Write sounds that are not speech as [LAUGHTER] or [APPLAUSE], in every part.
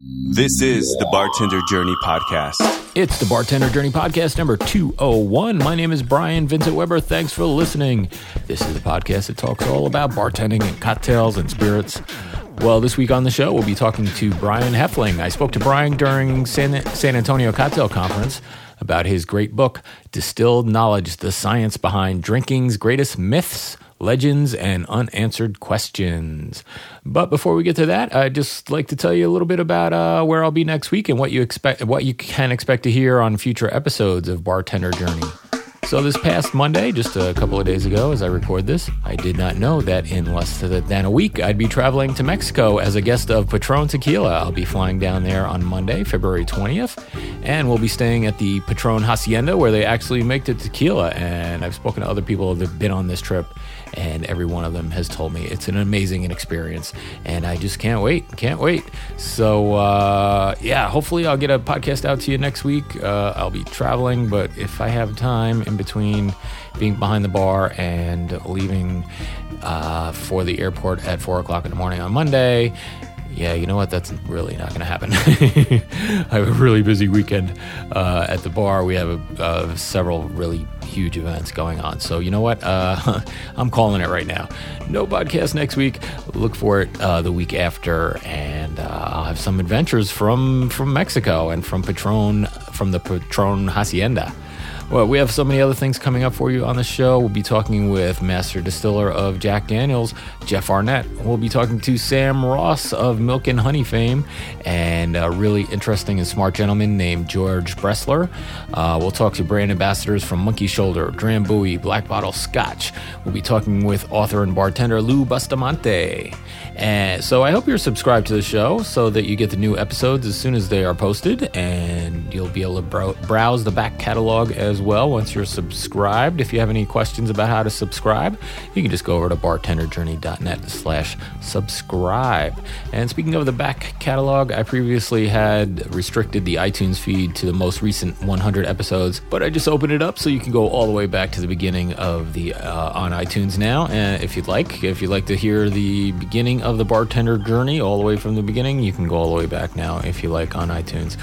This is the Bartender Journey Podcast. It's the Bartender Journey Podcast number 201. My name is Brian Vincent Weber. Thanks for listening. This is a podcast that talks all about bartending and cocktails and spirits. Well, this week on the show, we'll be talking to Brian Hoefling. I spoke to Brian during San, San Antonio Cocktail Conference about his great book, Distilled Knowledge The Science Behind Drinking's Greatest Myths legends, and unanswered questions. But before we get to that, I'd just like to tell you a little bit about uh, where I'll be next week and what you expect, what you can expect to hear on future episodes of Bartender Journey. So, this past Monday, just a couple of days ago, as I record this, I did not know that in less than a week, I'd be traveling to Mexico as a guest of Patron Tequila. I'll be flying down there on Monday, February 20th, and we'll be staying at the Patron Hacienda where they actually make the tequila. And I've spoken to other people that have been on this trip, and every one of them has told me it's an amazing experience. And I just can't wait, can't wait. So, uh, yeah, hopefully I'll get a podcast out to you next week. Uh, I'll be traveling, but if I have time in between being behind the bar and leaving uh, for the airport at four o'clock in the morning on Monday. Yeah, you know what? That's really not going to happen. [LAUGHS] I have a really busy weekend uh, at the bar. We have a, uh, several really huge events going on. So, you know what? Uh, [LAUGHS] I'm calling it right now. No podcast next week. Look for it uh, the week after, and uh, I'll have some adventures from from Mexico and from Patron from the Patron Hacienda. Well, we have so many other things coming up for you on the show. We'll be talking with master distiller of Jack Daniels, Jeff Arnett. We'll be talking to Sam Ross of Milk and Honey fame, and a really interesting and smart gentleman named George Bressler. Uh, we'll talk to brand ambassadors from Monkey Shoulder, Drambuie, Black Bottle Scotch. We'll be talking with author and bartender Lou Bustamante. And so I hope you're subscribed to the show so that you get the new episodes as soon as they are posted, and you'll be able to brow- browse the back catalog as well once you're subscribed. If you have any questions about how to subscribe, you can just go over to bartenderjourney.net slash subscribe. And speaking of the back catalog, I previously had restricted the iTunes feed to the most recent 100 episodes, but I just opened it up so you can go all the way back to the beginning of the uh, on iTunes now. And if you'd like, if you'd like to hear the beginning of the bartender journey all the way from the beginning, you can go all the way back now if you like on iTunes.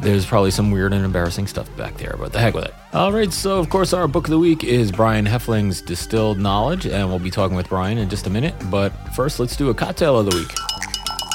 There's probably some weird and embarrassing stuff back there, but the heck with it. All right, so of course, our book of the week is Brian Hoefling's Distilled Knowledge, and we'll be talking with Brian in just a minute. But first, let's do a cocktail of the week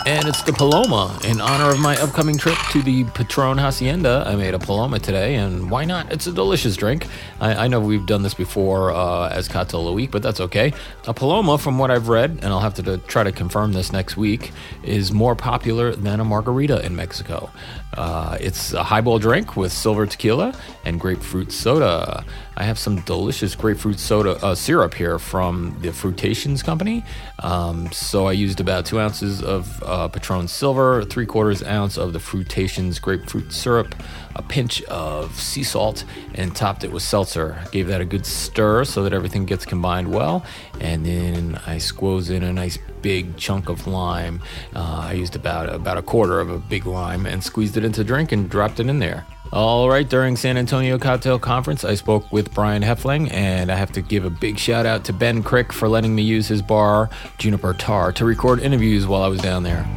and it's the Paloma. In honor of my upcoming trip to the Patron Hacienda, I made a Paloma today, and why not? It's a delicious drink. I, I know we've done this before uh, as cocktail of the week, but that's okay. A Paloma, from what I've read, and I'll have to, to try to confirm this next week, is more popular than a margarita in Mexico. Uh, it's a highball drink with silver tequila and grapefruit soda. I have some delicious grapefruit soda uh, syrup here from the Fruitations Company. Um, so I used about two ounces of uh, Patron Silver, three quarters ounce of the Fruitations grapefruit syrup, a pinch of sea salt, and topped it with seltzer. Gave that a good stir so that everything gets combined well. And then I squoze in a nice big chunk of lime. Uh, I used about about a quarter of a big lime and squeezed it into drink and dropped it in there. All right, during San Antonio Cocktail Conference, I spoke with Brian Hoefling, and I have to give a big shout out to Ben Krick for letting me use his bar, Juniper Tar, to record interviews while I was down there.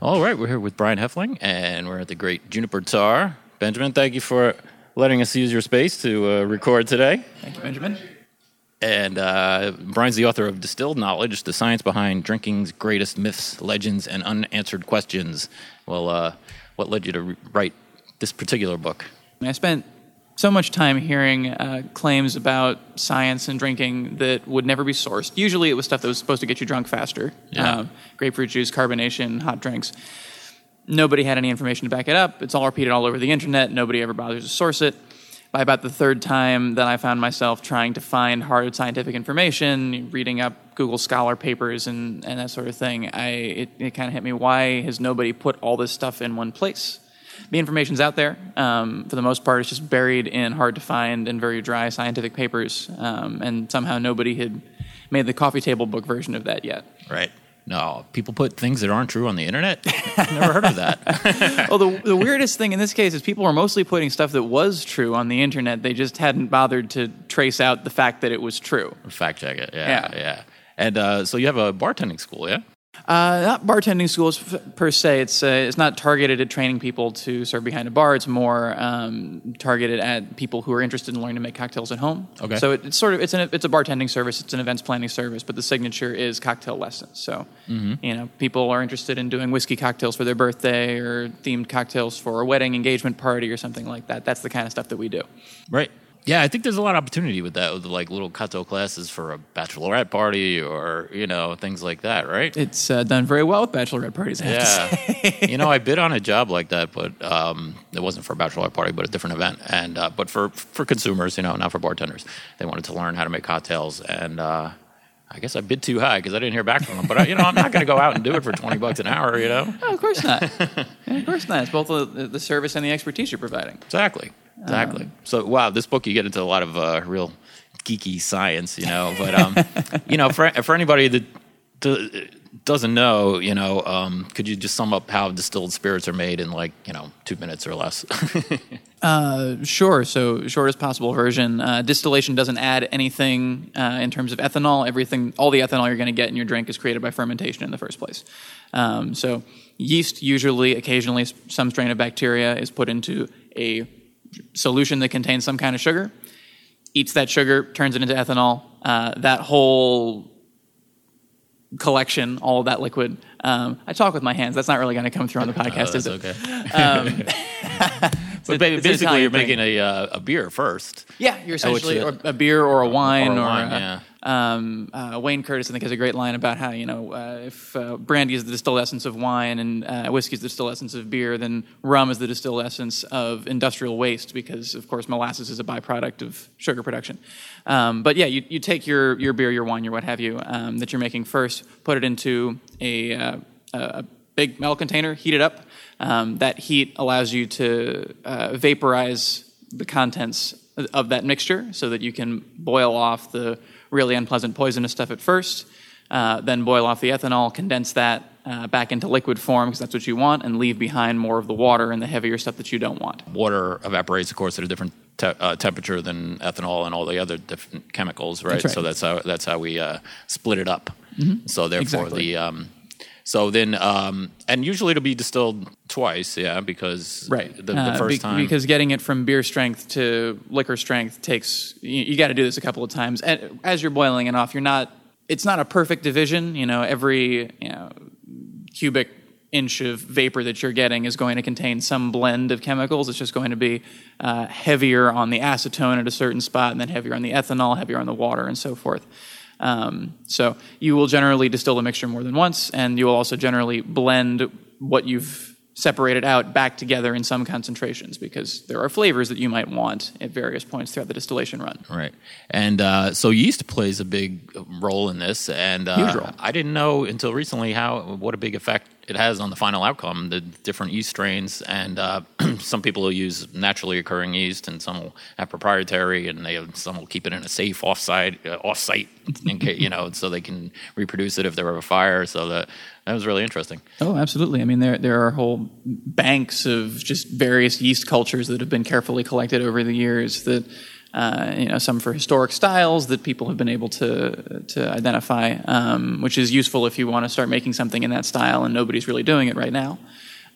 All right, we're here with Brian Hoefling, and we're at the great Juniper Tar. Benjamin, thank you for letting us use your space to uh, record today. Thank you, Benjamin. And uh, Brian's the author of Distilled Knowledge, the science behind drinking's greatest myths, legends, and unanswered questions. Well, uh, what led you to write this particular book? I spent so much time hearing uh, claims about science and drinking that would never be sourced. Usually it was stuff that was supposed to get you drunk faster Yeah. uh, grapefruit juice, carbonation, hot drinks. Nobody had any information to back it up. It's all repeated all over the internet. Nobody ever bothers to source it. By about the third time, then I found myself trying to find hard scientific information, reading up Google Scholar papers and, and that sort of thing. I, it, it kind of hit me why has nobody put all this stuff in one place? The information's out there. Um, for the most part, it's just buried in hard to find and very dry scientific papers. Um, and somehow nobody had made the coffee table book version of that yet. Right. No, people put things that aren't true on the internet. I've never heard of that. [LAUGHS] well, the, the weirdest thing in this case is people were mostly putting stuff that was true on the internet. They just hadn't bothered to trace out the fact that it was true. Fact check it. Yeah, yeah. Yeah. And uh, so you have a bartending school, yeah? Uh, not bartending schools per se. It's uh, it's not targeted at training people to serve behind a bar. It's more um, targeted at people who are interested in learning to make cocktails at home. Okay. So it, it's sort of it's an it's a bartending service. It's an events planning service, but the signature is cocktail lessons. So you know people are interested in doing whiskey cocktails for their birthday or themed cocktails for a wedding, engagement party, or something like that. That's the kind of stuff that we do. Right. Yeah, I think there's a lot of opportunity with that, with like little cocktail classes for a bachelorette party or you know things like that, right? It's uh, done very well with bachelorette parties. I have to say. Yeah, you know, I [LAUGHS] bid on a job like that, but um, it wasn't for a bachelorette party, but a different event, and uh, but for for consumers, you know, not for bartenders. They wanted to learn how to make cocktails, and uh, I guess I bid too high because I didn't hear back from them. But I, you know, I'm not going to go out and do it for twenty bucks an hour, you know. Oh, of course not. [LAUGHS] Of course not. It's both the, the service and the expertise you're providing. Exactly. Exactly. so wow, this book you get into a lot of uh, real geeky science, you know. But um, [LAUGHS] you know, for for anybody that do, doesn't know, you know, um, could you just sum up how distilled spirits are made in like you know two minutes or less? [LAUGHS] Sure. So, shortest possible version. Uh, distillation doesn't add anything uh, in terms of ethanol. Everything, all the ethanol you're going to get in your drink is created by fermentation in the first place. Um, so, yeast usually, occasionally, some strain of bacteria is put into a solution that contains some kind of sugar. Eats that sugar, turns it into ethanol. Uh, that whole collection, all of that liquid. Um, I talk with my hands. That's not really going to come through on the [LAUGHS] podcast, Oh, is it? okay. [LAUGHS] [LAUGHS] but ba- it's an basically, you're making a uh, a beer first. Yeah, you're essentially or a beer or a wine or or, a wine, uh, yeah. Um, uh, Wayne Curtis, I think, has a great line about how you know uh, if uh, brandy is the distilled essence of wine and uh, whiskey is the distilled essence of beer, then rum is the distilled essence of industrial waste because, of course, molasses is a byproduct of sugar production. Um, but yeah, you, you take your your beer, your wine, your what have you um, that you're making first, put it into a, uh, a a big metal container, heat it up. Um, that heat allows you to uh, vaporize the contents of that mixture so that you can boil off the really unpleasant poisonous stuff at first, uh, then boil off the ethanol, condense that uh, back into liquid form because that's what you want, and leave behind more of the water and the heavier stuff that you don't want. Water evaporates, of course, at a different te- uh, temperature than ethanol and all the other different chemicals, right? That's right. So that's how that's how we uh, split it up. So therefore, Exactly. the um, so then um, and usually it'll be distilled twice, yeah, because Right. the, the Uh, first be- time Because getting it from beer strength to liquor strength takes, you, you got to do this a couple of times. And as you're boiling it off, you're not, it's not a perfect division. You know, every, you know, cubic inch of vapor that you're getting is going to contain some blend of chemicals. It's just going to be uh, heavier on the acetone at a certain spot, and then heavier on the ethanol, heavier on the water, and so forth. Um, so you will generally distill the mixture more than once, and you will also generally blend what you've separated out back together in some concentrations because there are flavors that you might want at various points throughout the distillation run. Right. And uh, so yeast plays a big role in this. And uh, Huge role. I didn't know until recently how what a big effect it has on the final outcome, the different yeast strains. And uh, [CLEARS THROAT] some people will use naturally occurring yeast, and some will have proprietary, and they have, some will keep it in a safe offsite, uh, off-site, case, you know, so they can reproduce it if there were a fire. So that that was really interesting. Oh, absolutely. I mean, there there are whole banks of just various yeast cultures that have been carefully collected over the years. That uh, you know, some for historic styles that people have been able to to identify, um, which is useful if you want to start making something in that style, and nobody's really doing it right now.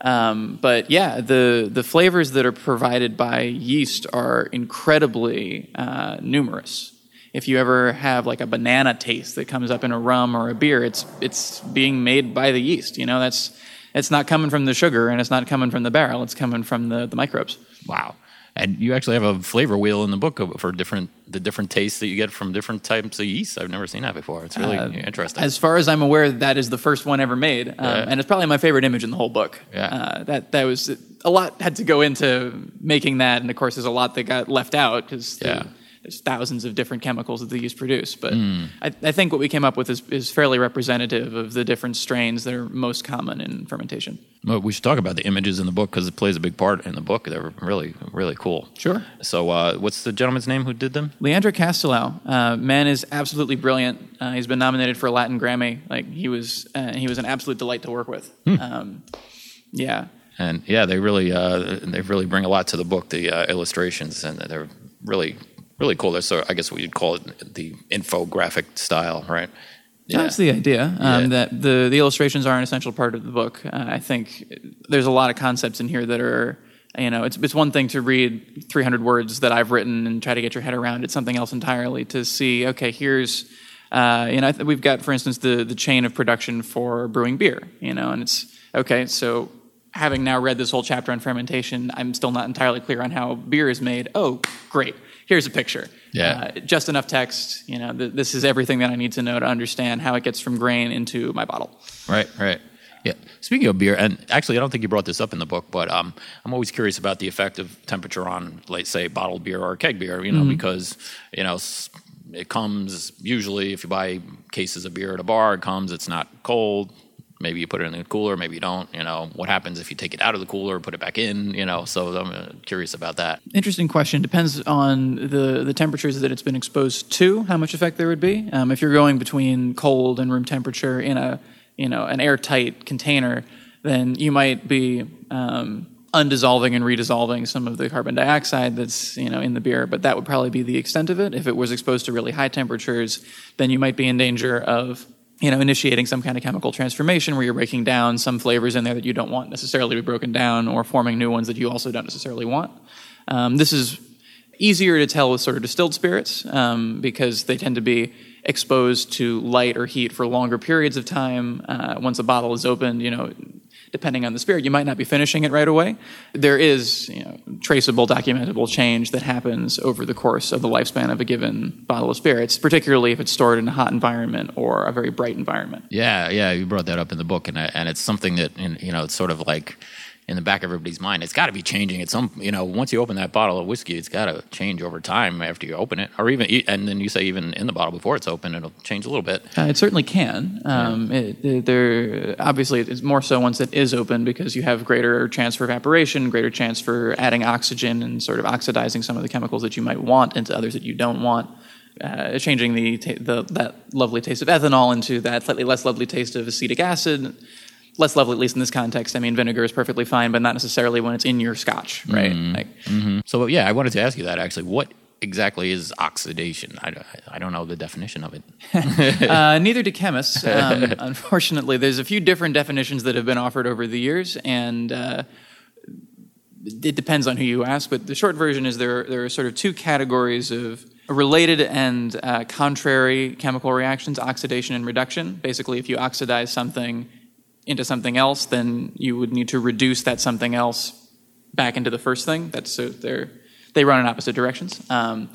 Um, but yeah, the the flavors that are provided by yeast are incredibly uh, numerous. If you ever have like a banana taste that comes up in a rum or a beer, it's it's being made by the yeast. You know, that's it's not coming from the sugar and it's not coming from the barrel. It's coming from the, the microbes. Wow. And you actually have a flavor wheel in the book for different the different tastes that you get from different types of yeast. I've never seen that before. It's really interesting. Uh, As far as I'm aware, that is the first one ever made, um, Yeah. and it's probably my favorite image in the whole book. Yeah. Uh, that that was a lot had to go into making that, and of course, there's a lot that got left out because Yeah. There's thousands of different chemicals that the yeast produce. But Hmm. I, I think what we came up with is, is fairly representative of the different strains that are most common in fermentation. Well, we should talk about the images in the book because it plays a big part in the book. They're really, really cool. Sure. So, uh, what's the gentleman's name who did them? Leandro Castelao, uh, man is absolutely brilliant. Uh, he's been nominated for a Latin Grammy. Like he was, uh, he was an absolute delight to work with. Um, yeah, And yeah, they really, uh, they really bring a lot to the book. The uh, illustrations and they're really, really cool. They're so I guess we would call it the infographic style, right? Yeah. That's the idea. Um, Yeah. That the the illustrations are an essential part of the book. Uh, I think there's a lot of concepts in here that are. You know, it's it's one thing to read 300 words that I've written and try to get your head around. It's something else entirely to see. Okay, here's, uh, you know, I th- we've got, for instance, the the chain of production for brewing beer. You know, and it's okay. So having now read this whole chapter on fermentation, I'm still not entirely clear on how beer is made. Oh, great! Here's a picture. Yeah. Uh, just enough text. You know, th- this is everything that I need to know to understand how it gets from grain into my bottle. Right, right. Yeah. Speaking of beer, and actually, I don't think you brought this up in the book, but um, I'm always curious about the effect of temperature on, like, say, bottled beer or keg beer. You know, because you know s- it comes usually if you buy cases of beer at a bar, it comes. It's not cold. Maybe you put it in the cooler, maybe you don't. You know, what happens if you take it out of the cooler, put it back in? You know, so I'm uh, curious about that. Interesting question. Depends on the, the temperatures that it's been exposed to, how much effect there would be. Um, if you're going between cold and room temperature in a you know an airtight container, then you might be um, undissolving and redissolving some of the carbon dioxide that's you know in the beer. But that would probably be the extent of it. If it was exposed to really high temperatures, then you might be in danger of you know, initiating some kind of chemical transformation where you're breaking down some flavors in there that you don't want necessarily to be broken down or forming new ones that you also don't necessarily want. Um, this is easier to tell with sort of distilled spirits um, because they tend to be exposed to light or heat for longer periods of time. Uh, once a bottle is opened, you know, depending on the spirit, you might not be finishing it right away. There is you know, traceable, documentable change that happens over the course of the lifespan of a given bottle of spirits, particularly if it's stored in a hot environment or a very bright environment. Yeah, yeah, you brought that up in the book, and I, and it's something that you know it's sort of like in the back of everybody's mind. It's got to be changing at some you know once you open that bottle of whiskey, it's got to change over time after you open it, or even and then you say even in the bottle before it's open, it'll change a little bit. Uh, it certainly can. Um, it, it- there, obviously, it's more so once it is open because you have greater chance for evaporation, greater chance for adding oxygen and sort of oxidizing some of the chemicals that you might want into others that you don't want. Uh, changing the, ta- the that lovely taste of ethanol into that slightly less lovely taste of acetic acid. Less lovely, at least in this context. I mean, vinegar is perfectly fine, but not necessarily when it's in your scotch, right? Like, So yeah, I wanted to ask you that actually. What exactly is oxidation? I, don't- I don't know the definition of it. [LAUGHS] Uh, [LAUGHS] neither do chemists. Um, [LAUGHS] unfortunately, there's a few different definitions that have been offered over the years, and uh, it depends on who you ask. But the short version is there there are sort of two categories of related and uh, contrary chemical reactions: oxidation and reduction. Basically, if you oxidize something into something else, then you would need to reduce that something else back into the first thing. That's so they're they run in opposite directions. Um,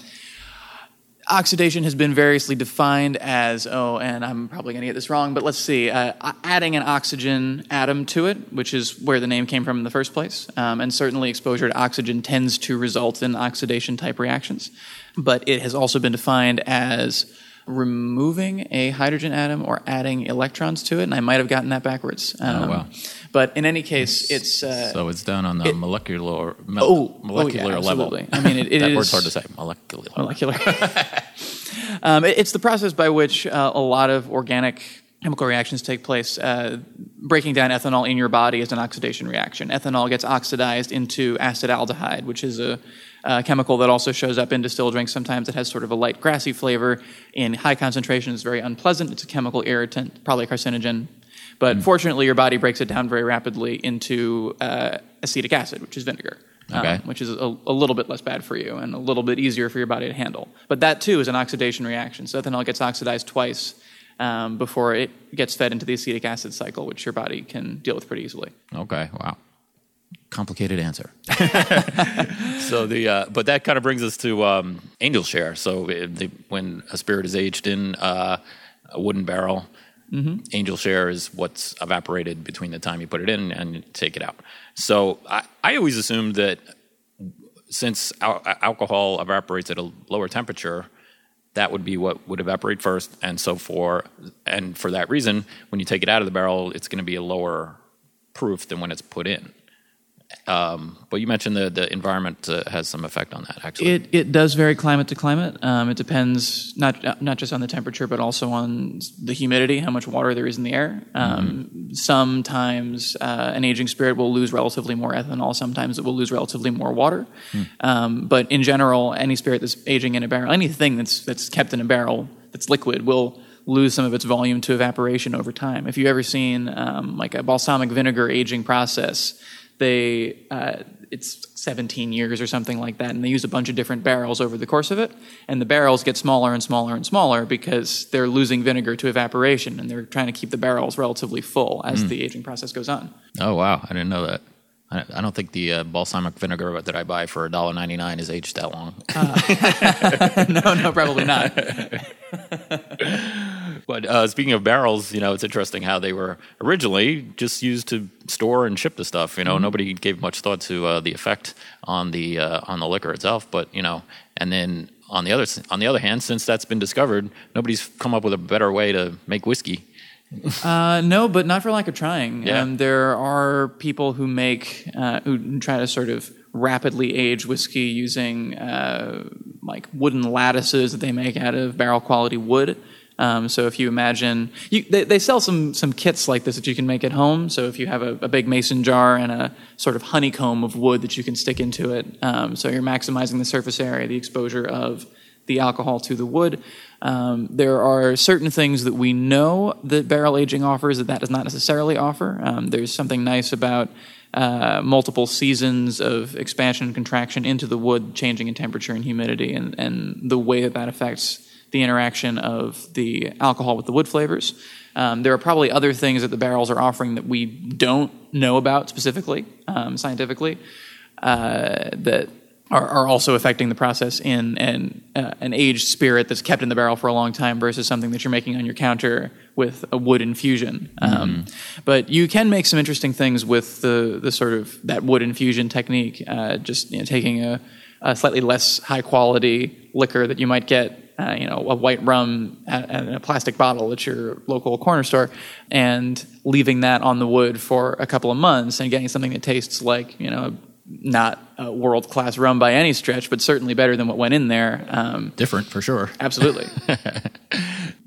oxidation has been variously defined as oh and i'm probably going to get this wrong but let's see uh, adding an oxygen atom to it which is where the name came from in the first place um, and certainly exposure to oxygen tends to result in oxidation type reactions but it has also been defined as removing a hydrogen atom or adding electrons to it and i might have gotten that backwards um, Oh, wow. but in any case it's uh, so it's done on the it- molecular Oh, oh, yeah, molecular level. absolutely. I mean, it- it [LAUGHS] that is- word's hard to say. Molecular. molecular. [LAUGHS] um, it- it's the process by which uh, a lot of organic chemical reactions take place. Uh, breaking down ethanol in your body is an oxidation reaction. Ethanol gets oxidized into acetaldehyde, which is a, a chemical that also shows up in distilled drinks. Sometimes it has sort of a light grassy flavor. In high concentrations, it's very unpleasant. It's a chemical irritant, probably a carcinogen. But fortunately, your body breaks it down very rapidly into uh, acetic acid, which is vinegar Okay. um, which is a, a little bit less bad for you and a little bit easier for your body to handle. But that too is an oxidation reaction. So ethanol gets oxidized twice um, before it gets fed into the acetic acid cycle, which your body can deal with pretty easily. Okay, wow. Complicated answer. [LAUGHS] [LAUGHS] so the uh, but that kind of brings us to um, angel share. So it, the, when a spirit is aged in uh, a wooden barrel, angel share is what's evaporated between the time you put it in and take it out. So I, I always assumed that since al- alcohol evaporates at a lower temperature, that would be what would evaporate first, and so for and for that reason, when you take it out of the barrel, it's going to be a lower proof than when it's put in. Um, but you mentioned the the environment uh, has some effect on that. Actually, It, it does vary climate to climate. Um, it depends not not just on the temperature, but also on the humidity, how much water there is in the air. Um, Sometimes uh, an aging spirit will lose relatively more ethanol. Sometimes it will lose relatively more water. Um, but in general, any spirit that's aging in a barrel, anything that's that's kept in a barrel that's liquid will lose some of its volume to evaporation over time. If you've ever seen um, like a balsamic vinegar aging process, they uh, it's 17 years or something like that, and they use a bunch of different barrels over the course of it, and the barrels get smaller and smaller and smaller because they're losing vinegar to evaporation, and they're trying to keep the barrels relatively full as the aging process goes on. Oh wow, I didn't know that. I, I don't think the uh, balsamic vinegar that I buy for $1.99 is aged that long. [LAUGHS] no, no, probably not. [LAUGHS] But uh, speaking of barrels, you know, it's interesting how they were originally just used to store and ship the stuff. You know, nobody gave much thought to uh, the effect on the uh, on the liquor itself. But you know, and then on the other on the other hand, since that's been discovered, nobody's come up with a better way to make whiskey. Uh, no, but not for lack of trying. Yeah. Um, there are people who make uh, who try to sort of rapidly age whiskey using uh, like wooden lattices that they make out of barrel quality wood. Um, so if you imagine, you, they, they sell some some kits like this that you can make at home. So if you have a, a big mason jar and a sort of honeycomb of wood that you can stick into it, um, so you're maximizing the surface area, the exposure of the alcohol to the wood. Um, there are certain things that we know that barrel aging offers that that does not necessarily offer. Um, there's something nice about uh, multiple seasons of expansion and contraction into the wood, changing in temperature and humidity, and, and the way that that affects the interaction of the alcohol with the wood flavors. Um, there are probably other things that the barrels are offering that we don't know about specifically, um, scientifically, uh, that are, are also affecting the process in an, uh, an aged spirit that's kept in the barrel for a long time versus something that you're making on your counter with a wood infusion. Um, but you can make some interesting things with the, the sort of that wood infusion technique, uh, just you know, taking a, a slightly less high quality liquor that you might get uh, you know, a white rum at a plastic bottle at your local corner store, and leaving that on the wood for a couple of months and getting something that tastes like, you know, not a world class rum by any stretch, but certainly better than what went in there. Um, Different for sure. [LAUGHS] absolutely.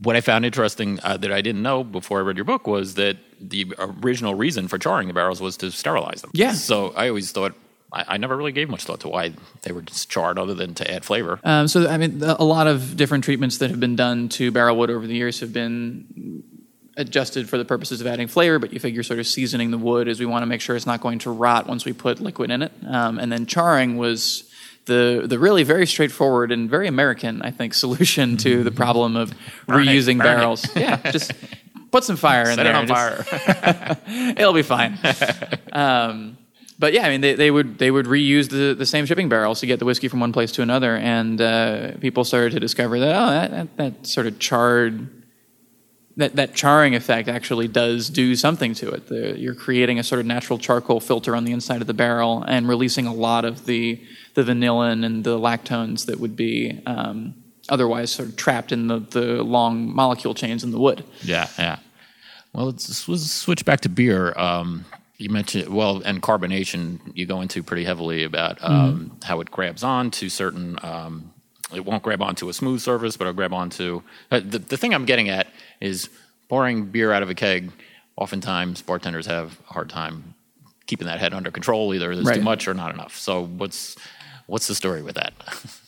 What I found interesting uh, that I didn't know before I read your book was that the original reason for charring the barrels was to sterilize them. Yeah. So I always thought. I, I never really gave much thought to why they were just charred, other than to add flavor. Um, so, I mean, a lot of different treatments that have been done to barrel wood over the years have been adjusted for the purposes of adding flavor, but you figure sort of seasoning the wood is we want to make sure it's not going to rot once we put liquid in it. Um, and then charring was the the really very straightforward and very American, I think, [LAUGHS] solution to the problem of Burn reusing it. barrels. [LAUGHS] Yeah, just put some fire in Set there. it on Just- fire. [LAUGHS] it'll be fine. um, but yeah, I mean, they, they would they would reuse the, the same shipping barrels to get the whiskey from one place to another, and uh, people started to discover that oh, that, that, that sort of charred that that charring effect actually does do something to it. The, you're creating a sort of natural charcoal filter on the inside of the barrel and releasing a lot of the the vanillin and the lactones that would be um, otherwise sort of trapped in the, the long molecule chains in the wood. Yeah, yeah. Well, let's, let's switch back to beer. Um, you mentioned well, and carbonation. You go into pretty heavily about um, how it grabs on to certain. Um, it won't grab onto a smooth surface, but it'll grab onto. Uh, the the thing I'm getting at is pouring beer out of a keg. Oftentimes, bartenders have a hard time keeping that head under control. Either there's too much or not enough. So what's what's the story with that? [LAUGHS]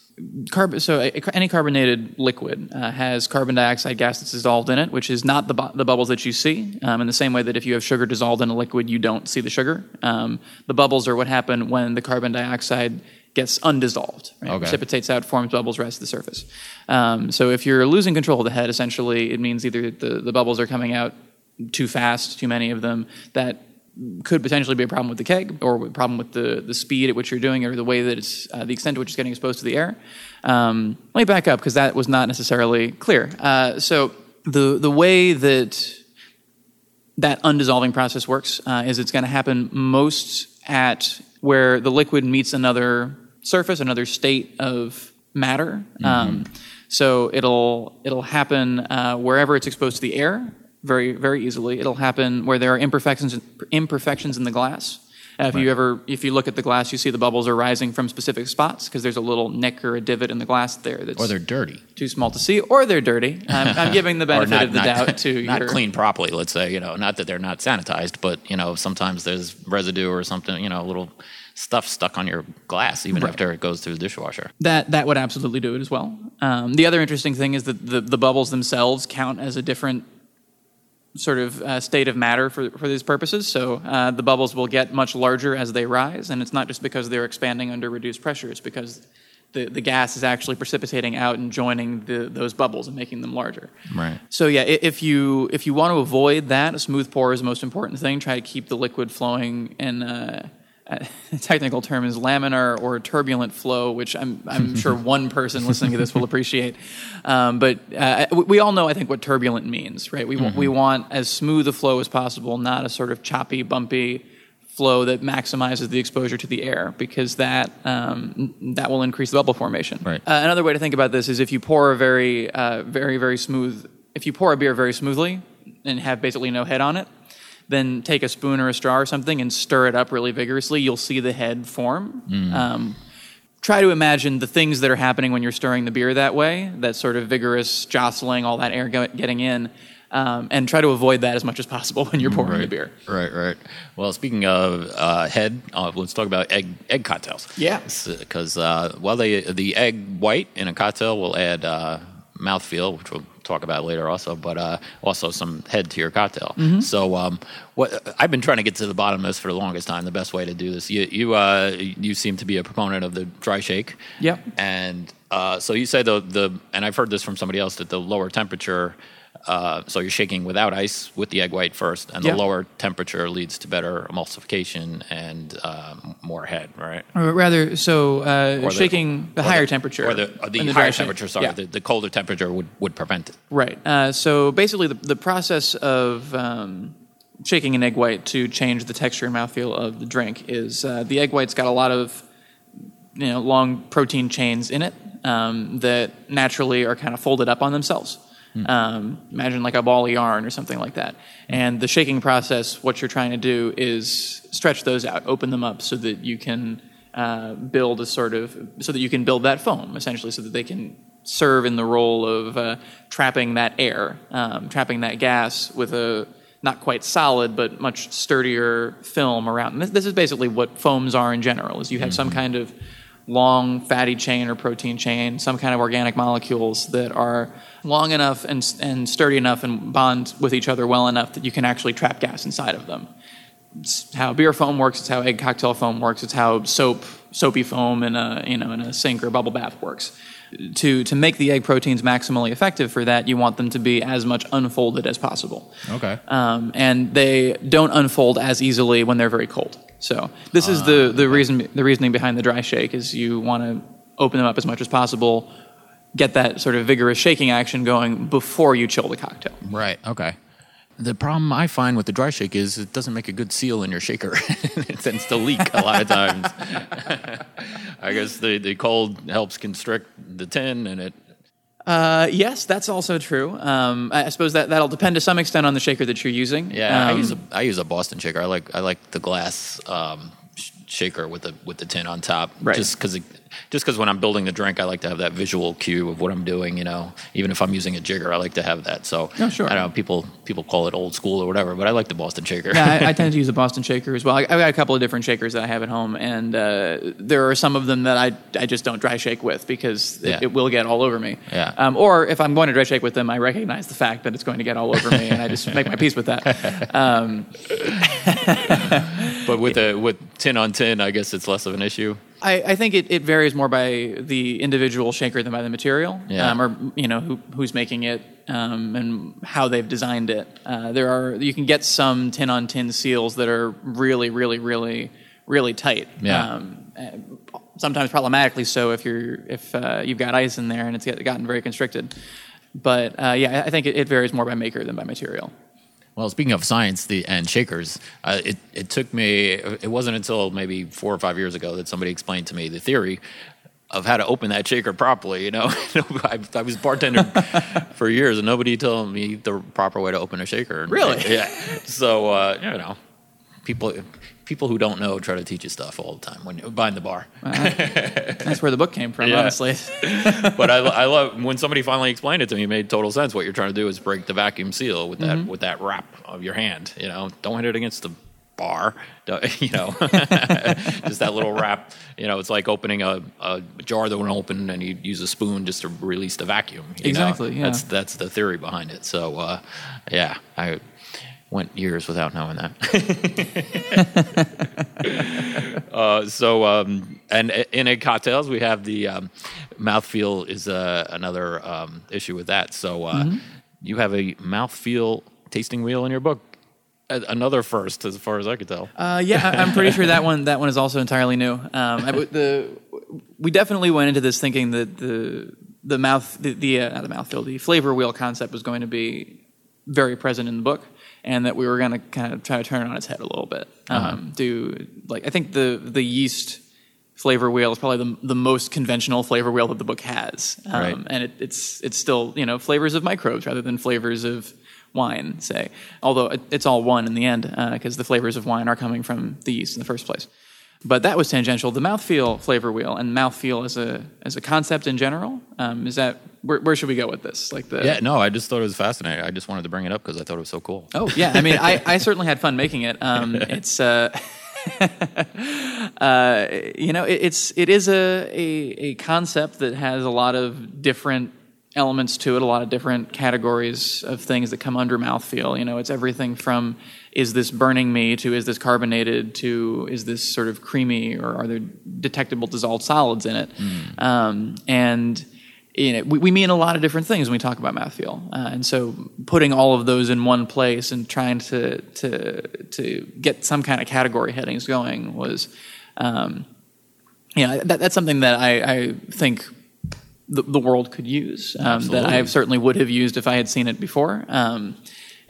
Carb- so a- any carbonated liquid uh, has carbon dioxide gas that's dissolved in it, which is not the, bu- the bubbles that you see. Um, in the same way that if you have sugar dissolved in a liquid, you don't see the sugar. Um, the bubbles are what happen when the carbon dioxide gets undissolved, right? Okay. precipitates out, forms bubbles, rise to the surface. Um, so if you're losing control of the head, essentially, it means either the, the bubbles are coming out too fast, too many of them, that could potentially be a problem with the keg or a problem with the, the speed at which you're doing it or the way that it's uh, the extent to which it's getting exposed to the air. Um, let me back up because that was not necessarily clear. Uh, so the the way that that undissolving process works uh, is it's going to happen most at where the liquid meets another surface, another state of matter. Um, so it'll it'll happen uh, wherever it's exposed to the air very very easily. It'll happen where there are imperfections imperfections in the glass. Uh, if you ever, if you look at the glass, you see the bubbles are rising from specific spots because there's a little nick or a divot in the glass there that's Or they're dirty. too small to see, or they're dirty. I'm, I'm giving the [LAUGHS] benefit not, of the not, doubt to [LAUGHS] not your, cleaned properly. Let's say you know, not that they're not sanitized, but you know, sometimes there's residue or something, you know, a little stuff stuck on your glass even after it goes through the dishwasher. That that would absolutely do it as well. Um, the other interesting thing is that the, the bubbles themselves count as a different sort of uh, state of matter for, for these purposes. So uh, the bubbles will get much larger as they rise, and it's not just because they're expanding under reduced pressure. It's because the, the gas is actually precipitating out and joining the, those bubbles and making them larger. Right. So yeah, if you if you want to avoid that, a smooth pour is the most important thing. Try to keep the liquid flowing in. Technical term is laminar or turbulent flow, which I'm I'm [LAUGHS] sure one person listening to this will appreciate. Um, but uh, we all know, I think, what turbulent means, right? We wa- we want as smooth a flow as possible, not a sort of choppy, bumpy flow that maximizes the exposure to the air because that um, that will increase the bubble formation. Right. Uh, another way to think about this is if you pour a very uh, very very smooth if you pour a beer very smoothly and have basically no head on it, then take a spoon or a straw or something and stir it up really vigorously. You'll see the head form. Um, try to imagine the things that are happening when you're stirring the beer that way, that sort of vigorous jostling, all that air getting in, um, and try to avoid that as much as possible [LAUGHS] when you're pouring the beer. Right, right. Well, speaking of uh, head, uh, let's talk about egg egg cocktails. Yeah. because uh, while they the egg white in a cocktail will add uh, mouthfeel, which we'll talk about later also, but uh, also some head to your cocktail. Mm-hmm. So, um, what I've been trying to get to the bottom of this for the longest time. The best way to do this, you you uh, you seem to be a proponent of the dry shake. Yep. And uh, so you say the the and I've heard this from somebody else that the lower temperature. Uh, so you're shaking without ice with the egg white first, and the Yeah. lower temperature leads to better emulsification and um, more head, right? Or rather, so uh, the- shaking the higher temperature. or the, or the higher temperature. Sorry, Yeah. the, the colder temperature would, would prevent it. Right. Uh, so basically, the, the process of um, shaking an egg white to change the texture and mouthfeel of the drink is uh, the egg white's got a lot of you know long protein chains in it um, that naturally are kind of folded up on themselves. Um, imagine like a ball of yarn or something like that. And the shaking process, what you're trying to do is stretch those out, open them up so that you can uh, build a sort of, so that you can build that foam essentially, so that they can serve in the role of uh, trapping that air, um, trapping that gas with a not quite solid but much sturdier film around. And this, this is basically what foams are in general. Is you have some kind of long fatty chain or protein chain, some kind of organic molecules that are long enough and, and sturdy enough and bond with each other well enough that you can actually trap gas inside of them. It's how beer foam works. It's how egg cocktail foam works. It's how soap, soapy foam in a you know in a sink or bubble bath works. To to make the egg proteins maximally effective for that, you want them to be as much unfolded as possible. Okay. Um, and they don't unfold as easily when they're very cold. So this is the the reason the reasoning behind the dry shake is you want to open them up as much as possible, get that sort of vigorous shaking action going before you chill the cocktail. Right. Okay. The problem I find with the dry shake is it doesn't make a good seal in your shaker. [LAUGHS] it tends to leak a lot of times. [LAUGHS] I guess the, the cold helps constrict the tin and it. Uh, yes, that's also true. Um, I I suppose that that'll depend to some extent on the shaker that you're using. Yeah, I Um, use a I use a Boston shaker. I like I like the glass um, sh- shaker with the with the tin on top. Right. Just because just because when I'm building the drink, I like to have that visual cue of what I'm doing. You know, even if I'm using a jigger, I like to have that. So sure. I don't know. People people call it old school or whatever, but I like the Boston shaker. yeah, I, I tend to [LAUGHS] use a Boston shaker as well. I, I've got a couple of different shakers that I have at home, and uh, there are some of them that I, I just don't dry shake with because it, Yeah. it will get all over me. Yeah. Um, or if I'm going to dry shake with them, I recognize the fact that it's going to get all over me, and I just make my peace with that. [LAUGHS] Um, [LAUGHS] but with a with tin on tin, I guess it's less of an issue. I, I think it, it varies more by the individual shaker than by the material, Yeah. um, or you know who, who's making it um, and how they've designed it. Uh, there are you can get some tin on tin seals that are really, really, really, really tight. Yeah. Um, uh, sometimes problematically so if you're if uh, you've got ice in there and it's gotten very constricted. But uh, yeah, I I think it, it varies more by maker than by material. Well, speaking of science the, and shakers, uh, it, it took me, it wasn't until maybe four or five years ago that somebody explained to me the theory of how to open that shaker properly. You know, [LAUGHS] I, I was bartender [LAUGHS] for years and nobody told me the proper way to open a shaker. Really? Yeah. So, uh, you know, people, people who don't know try to teach you stuff all the time when you're behind the bar. That's where the book came from, [LAUGHS] Yeah. honestly. [LAUGHS] but I, I love when somebody finally explained it to me. It made total sense. What you're trying to do is break the vacuum seal with that with that wrap of your hand. You know, don't hit it against the bar. [LAUGHS] Don't- You know, just that little wrap. You know, it's like opening a, a jar that won't open, and you use a spoon just to release the vacuum. you know? Exactly, yeah. That's that's the theory behind it. So, uh, yeah, I went years without knowing that. [LAUGHS] [LAUGHS] Uh, so, um, and in egg cocktails, we have the um, mouthfeel is uh, another um, issue with that. So, uh, Mm-hmm. you have a mouthfeel tasting wheel in your book. Another first, as far as I could tell. Uh, yeah, I- I'm pretty sure that one that one is also entirely new. Um, I, the we definitely went into this thinking that the the mouth the, the uh, not the mouthfeel the flavor wheel concept was going to be very present in the book, and that we were going to kind of try to turn it on its head a little bit. Um, Do like I think the the yeast flavor wheel is probably the, the most conventional flavor wheel that the book has, um, Right. and it, it's it's still you know flavors of microbes rather than flavors of wine, say. Although it, it's all one in the end because the flavors of wine are coming from the yeast in the first place. But that was tangential. The mouthfeel flavor wheel and mouthfeel as a as a concept in general um, is that where, where should we go with this? Like the Yeah, no, I just thought it was fascinating. I just wanted to bring it up because I thought it was so cool. Oh yeah, I mean, I, I [LAUGHS] certainly had fun making it. Um, [LAUGHS] it's uh, [LAUGHS] uh, you know, it, it's it is a, a a concept that has a lot of different elements to it, a lot of different categories of things that come under mouthfeel. You know, it's everything from is this burning me to is this carbonated to is this sort of creamy or are there detectable dissolved solids in it, um, and you know, we, we mean a lot of different things when we talk about mouthfeel, uh, and so putting all of those in one place and trying to to to get some kind of category headings going was, um, yeah, that, that's something that I, I think the, the world could use. Um, that I certainly would have used if I had seen it before. Um,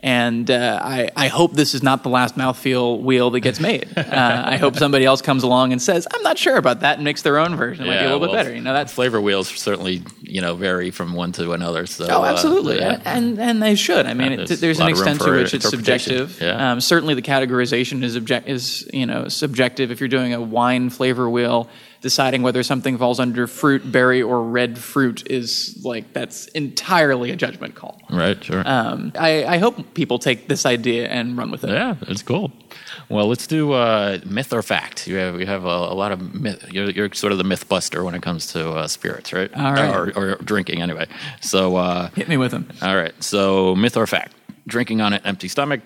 and uh, I, I hope this is not the last mouthfeel wheel that gets made. [LAUGHS] Uh, I hope somebody else comes along and says, "I'm not sure about that," and makes their own version. It might be a little well, bit better. You know, that's flavor wheels certainly you know vary from one to another. So Oh, uh, absolutely, yeah. and and they should. I mean, Yeah, it, there's there's an lot of room extent to which it's subjective. Yeah. Um, certainly, the categorization is object is you know subjective. If you're doing a wine flavor wheel, deciding whether something falls under fruit, berry, or red fruit is like that's entirely a judgment call. right, sure. Um, I, I hope people take this idea and run with it. Yeah, it's cool. Well, let's do uh, myth or fact. You have you have a, a lot of myth. You're, you're sort of the myth buster when it comes to uh, spirits, right? All right. Or, or drinking, anyway. So, uh, Hit me with them. all right. So, myth or fact? Drinking on an empty stomach,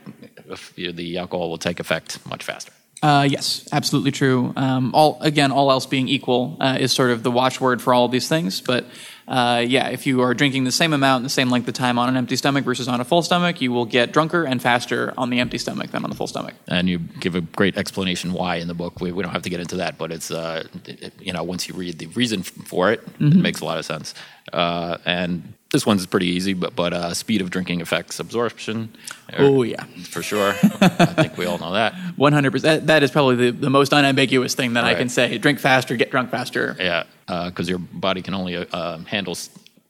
the alcohol will take effect much faster. Uh, yes, absolutely true. Um, all again, all else being equal, uh, is sort of the watchword for all of these things. But uh, yeah, if you are drinking the same amount and the same length of time on an empty stomach versus on a full stomach, you will get drunker and faster on the empty stomach than on the full stomach. And you give a great explanation why in the book. We, we don't have to get into that, but it's uh, it- you know once you read the reason for it, Mm-hmm. it makes a lot of sense. Uh, and this one's pretty easy, but but uh, speed of drinking affects absorption. Oh, yeah. for sure. I think we all know that. [LAUGHS] One hundred percent. That is probably the, the most unambiguous thing that I can say. Drink faster, get drunk faster. Yeah, because your body can only uh, handle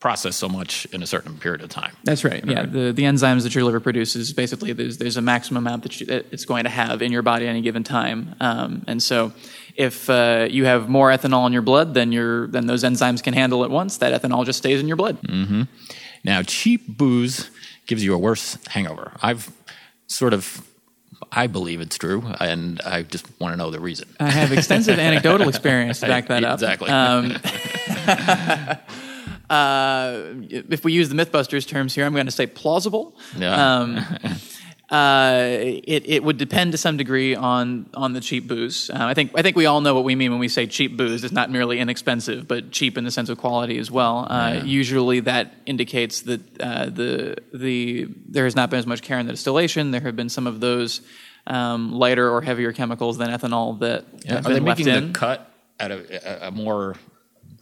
process so much in a certain period of time. That's right. Yeah, the, the enzymes that your liver produces basically there's there's a maximum amount that, you, that it's going to have in your body at any given time, um, and so if uh, you have more ethanol in your blood than your than those enzymes can handle at once, that ethanol just stays in your blood. Now, cheap booze gives you a worse hangover. I've sort of, I believe it's true, and I just want to know the reason. I have extensive [LAUGHS] anecdotal experience to back that up. Exactly. Um, [LAUGHS] [LAUGHS] uh, if we use the MythBusters terms here, I'm going to say plausible. Yeah. Um, uh, it, it would depend to some degree on on the cheap booze. Uh, I think I think we all know what we mean when we say cheap booze. It's not merely inexpensive, but cheap in the sense of quality as well. Uh, Yeah. Usually, that indicates that uh, the the there has not been as much care in the distillation. There have been some of those um, lighter or heavier chemicals than ethanol that Yeah, have Are they making in. the cut at a, a more,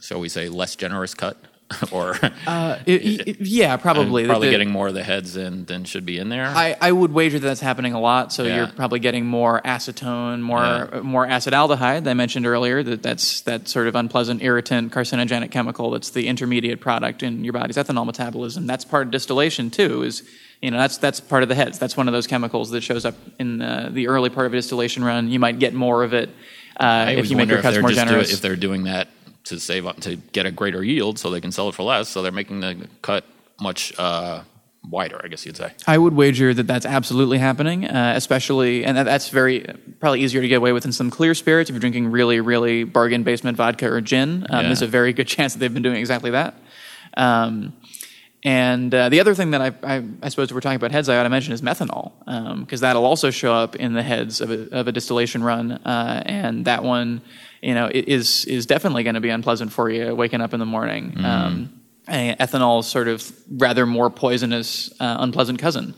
shall we say, less generous cut? [LAUGHS] or Uh, it- it- yeah, probably. probably The- getting more of the heads in than should be in there? I, I would wager that that's happening a lot. So Yeah. you're probably getting more acetone, more Yeah. more acetaldehyde. I mentioned earlier that that's that sort of unpleasant, irritant, carcinogenic chemical. That's the intermediate product in your body's ethanol metabolism. That's part of distillation too. Is you know that's that's part of the heads. That's one of those chemicals that shows up in the, the early part of a distillation run. You might get more of it uh, if you make your cuts more just do- generous. if they're doing that to save up to get a greater yield, so they can sell it for less. So they're making the cut much uh, wider, I guess you'd say. I would wager that that's absolutely happening, uh, especially, and that's very probably easier to get away with in some clear spirits. If you're drinking really, really bargain basement vodka or gin, um, Yeah. there's a very good [LAUGHS] chance that they've been doing exactly that. Um, and uh, the other thing that I, I, I suppose we're talking about heads, I ought to mention is methanol, because that'll also show up in the heads of a, of a distillation run, uh, and that one, you know, is is definitely going to be unpleasant for you waking up in the morning. Um, ethanol is sort of rather more poisonous, uh, unpleasant cousin.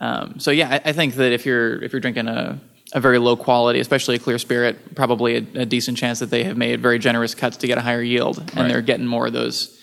Um, so yeah, I, I think that if you're if you're drinking a a very low quality, especially a clear spirit, probably a, a decent chance that they have made very generous cuts to get a higher yield, and Right. they're getting more of those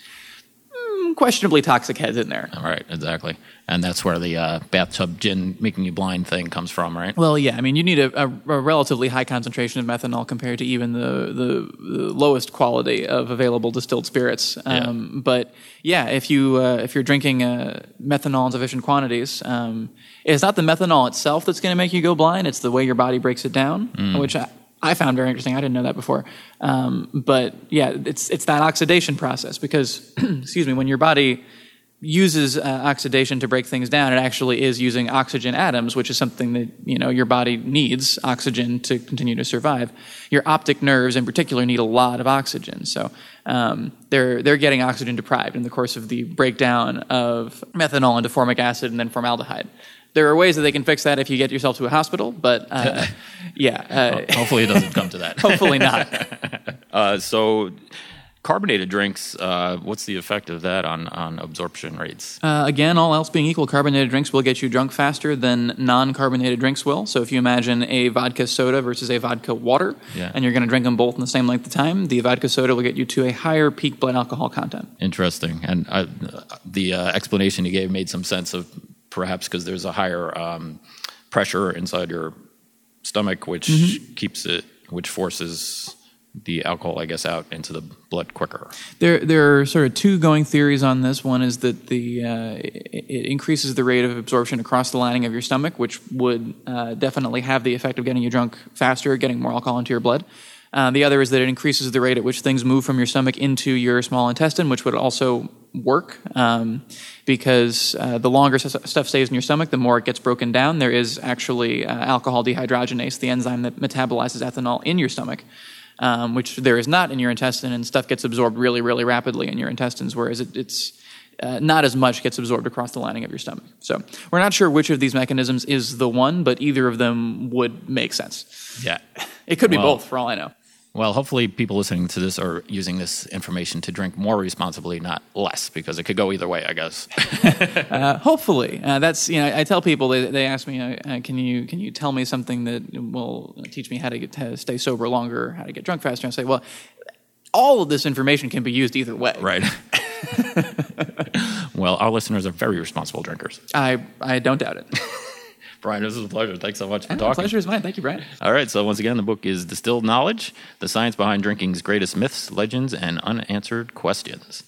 mm, questionably toxic heads in there. All right, exactly. And that's where the uh, bathtub gin making you blind thing comes from, right? Well, yeah, I mean, you need a, a, a relatively high concentration of methanol compared to even the, the, the lowest quality of available distilled spirits. Um, But yeah, if you uh, if you're drinking uh, methanol in sufficient quantities, um, it's not the methanol itself that's going to make you go blind. It's the way your body breaks it down, which I, I found very interesting. I didn't know that before. Um, but yeah, it's it's that oxidation process because, [CLEARS THROAT] excuse me, when your body uses uh, oxidation to break things down, it actually is using oxygen atoms, which is something that you know your body needs oxygen to continue to survive. Your optic nerves, in particular, need a lot of oxygen, so um, they're they're getting oxygen deprived in the course of the breakdown of methanol into formic acid and then formaldehyde. There are ways that they can fix that if you get yourself to a hospital, but uh, [LAUGHS] yeah, uh, Hopefully, it doesn't come to that. [LAUGHS] hopefully not. [LAUGHS] Uh, so, carbonated drinks. Uh, what's the effect of that on on absorption rates? Uh, again, all else being equal, carbonated drinks will get you drunk faster than non-carbonated drinks will. So if you imagine a vodka soda versus a vodka water, Yeah. and you're going to drink them both in the same length of time, the vodka soda will get you to a higher peak blood alcohol content. Interesting. And uh, the uh, explanation you gave made some sense of perhaps because there's a higher um, pressure inside your stomach, which Mm-hmm. keeps it, which forces the alcohol, I guess, out into the blood quicker. There, there are sort of two going theories on this. One is that the uh, it, increases the rate of absorption across the lining of your stomach, which would uh, definitely have the effect of getting you drunk faster, getting more alcohol into your blood. Uh, the other is that it increases the rate at which things move from your stomach into your small intestine, which would also work um, because uh, the longer stuff stays in your stomach, the more it gets broken down. There is actually uh, alcohol dehydrogenase, the enzyme that metabolizes ethanol in your stomach um, which there is not in your intestine, and stuff gets absorbed really, really rapidly in your intestines, whereas it, it's uh, not as much gets absorbed across the lining of your stomach. So we're not sure which of these mechanisms is the one, but either of them would make sense. Yeah. It could be Well- both, for all I know. Well, hopefully, people listening to this are using this information to drink more responsibly, not less, because it could go either way, I guess. [LAUGHS] Uh, hopefully, uh, that's you know. I tell people they, they ask me, uh, uh, "Can you can you tell me something that will teach me how to get to stay sober longer, how to get drunk faster?" And I say, "Well, all of this information can be used either way." right. [LAUGHS] [LAUGHS] well, our listeners are very responsible drinkers. I I don't doubt it. Brian, this was a pleasure. Thanks so much for The talking. pleasure is mine. Thank you, Brian. All right, so once again, the book is Distilled Knowledge The Science Behind Drinking's Greatest Myths, Legends, and Unanswered Questions.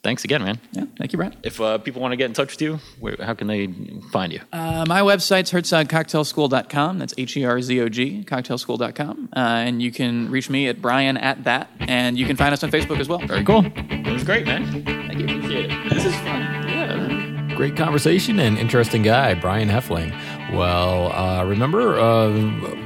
Thanks again, man. Yeah, thank you, Brian. If uh, people want to get in touch with you, where, how can they find you? Uh, my website's herzogcocktailschool.com. That's H E R Z O G, cocktailschool.com. Uh, and you can reach me at Brian at that. And you can find us on Facebook as well. Very cool. It was great, man. Thank you. Appreciate it. This is fun. Yeah. Great conversation and interesting guy, Brian Hoefling. Well, uh, remember, uh,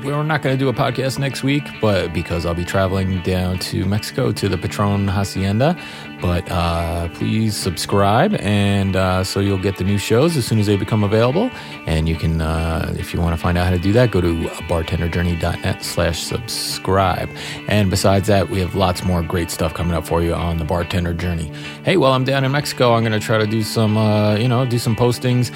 we're not going to do a podcast next week, but because I'll be traveling down to Mexico to the Patron Hacienda. But uh, please subscribe, and uh, so you'll get the new shows as soon as they become available. And you can, uh, if you want to find out how to do that, go to bartenderjourney.net slash subscribe. And besides that, we have lots more great stuff coming up for you on the bartender journey. Hey, while I'm down in Mexico, I'm going to try to do some, uh, you know, do some postings.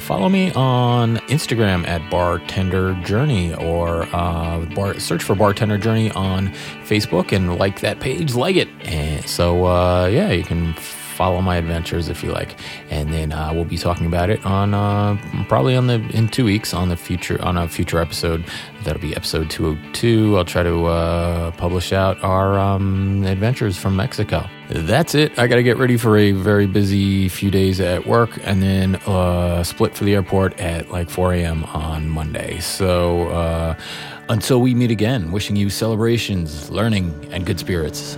Follow me on Instagram at bartender journey or uh, bar, search for bartender journey on Facebook and like that page, like it. And so, uh, yeah, you can follow my adventures if you like. And then uh, we'll be talking about it on uh, probably on the in two weeks on the future on a future episode. That'll be episode 202. I'll try to uh, publish out our um, adventures from Mexico. That's it. I got to get ready for a very busy few days at work and then uh, split for the airport at like 4 a.m. on Monday. So uh, until we meet again, wishing you celebrations, learning, and good spirits.